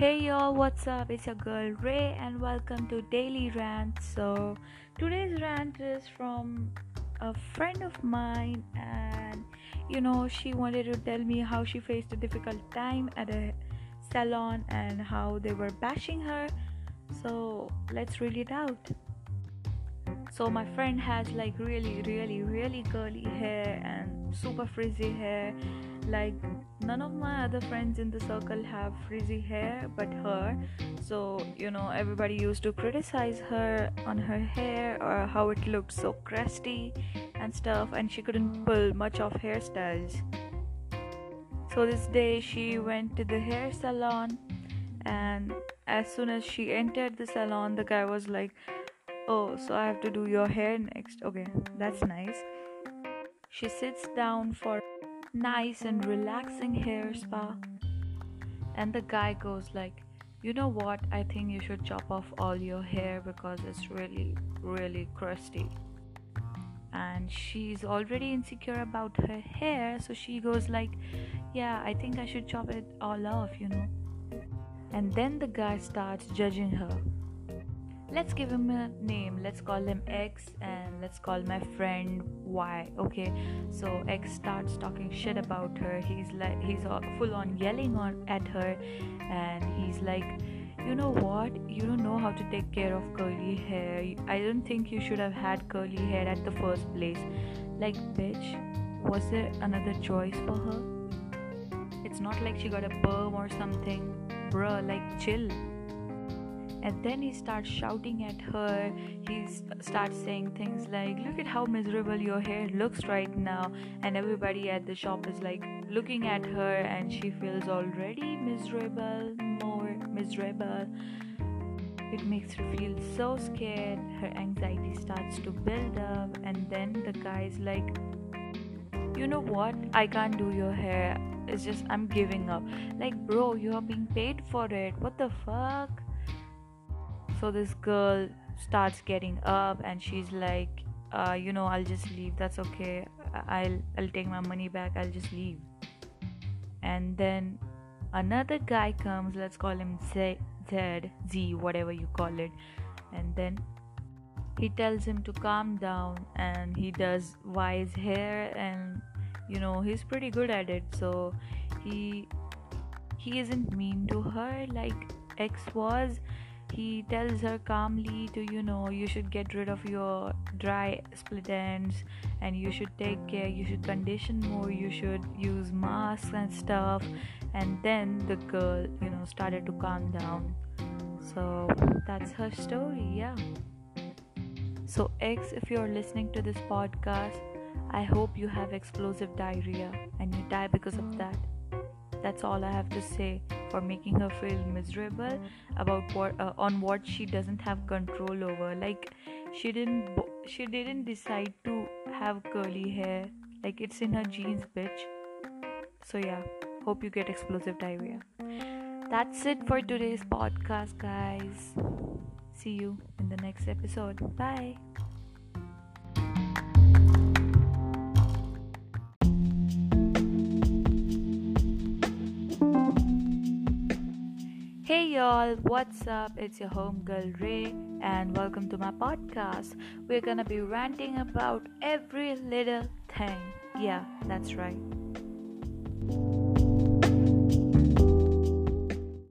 Hey y'all, what's up? It's your girl Ray, and welcome to Daily Rant. So, today's rant is from a friend of mine, and you know, she wanted to tell me how she faced a difficult time at a salon and how they were bashing her. So, let's read it out. So, my friend has like really, really, really curly hair and super frizzy hair. Like none of my other friends in the circle have frizzy hair but her. So you know everybody used to criticize her on her hair or how it looked so crusty and stuff and she couldn't pull much of hairstyles. So this day she went to the hair salon and as soon as she entered the salon the guy was like oh so i have to do your hair next okay that's nice she sits down for nice and relaxing hair spa. And the guy goes like, "You know what? I think you should chop off all your hair because it's really really crusty." And she's already insecure about her hair, so she goes like, "Yeah, I think I should chop it all off, you know." And then the guy starts judging her let's give him a name. Let's call him x and let's call my friend y okay? So x starts talking shit about her. He's like he's full on yelling on at her. And he's like you know what? You don't know how to take care of curly hair. I don't think you should have had curly hair at the first place. Like bitch was there another choice for her? It's not like she got a perm or something. Bruh like chill and then he starts shouting at her. He starts saying things like look at how miserable your hair looks right now. And everybody at the shop is like looking at her and she feels already miserable more miserable. It makes her feel so scared. Her anxiety starts to build up. And then the guy's like you know what? I can't do your hair. It's just i'm giving up. Like bro you are being paid for it. What the fuck so this girl starts getting up and she's like uh, you know i'll just leave. That's okay. I'll i'll take my money back. I'll just leave. And then another guy comes let's call him z z, z whatever you call it. And then he tells him to calm down and he does wise hair and you know he's pretty good at it. So he he isn't mean to her like x was he tells her calmly to you know you should get rid of your dry split ends and you should take care you should condition more you should use masks and stuff. And then the girl you know started to calm down. So that's her story yeah. So x if you're listening to this podcast i hope you have explosive diarrhea and you die because of that. That's all i have to say for making her feel miserable about what uh, on what she doesn't have control over. Like she didn't she didn't decide to have curly hair. Like it's in her genes bitch. So yeah. Hope you get explosive diarrhea. That's it for today's podcast guys. See you in the next episode. Bye Hey y'all, what's up? It's your homegirl Ray, and welcome to my podcast. We're gonna be ranting about every little thing. Yeah, that's right.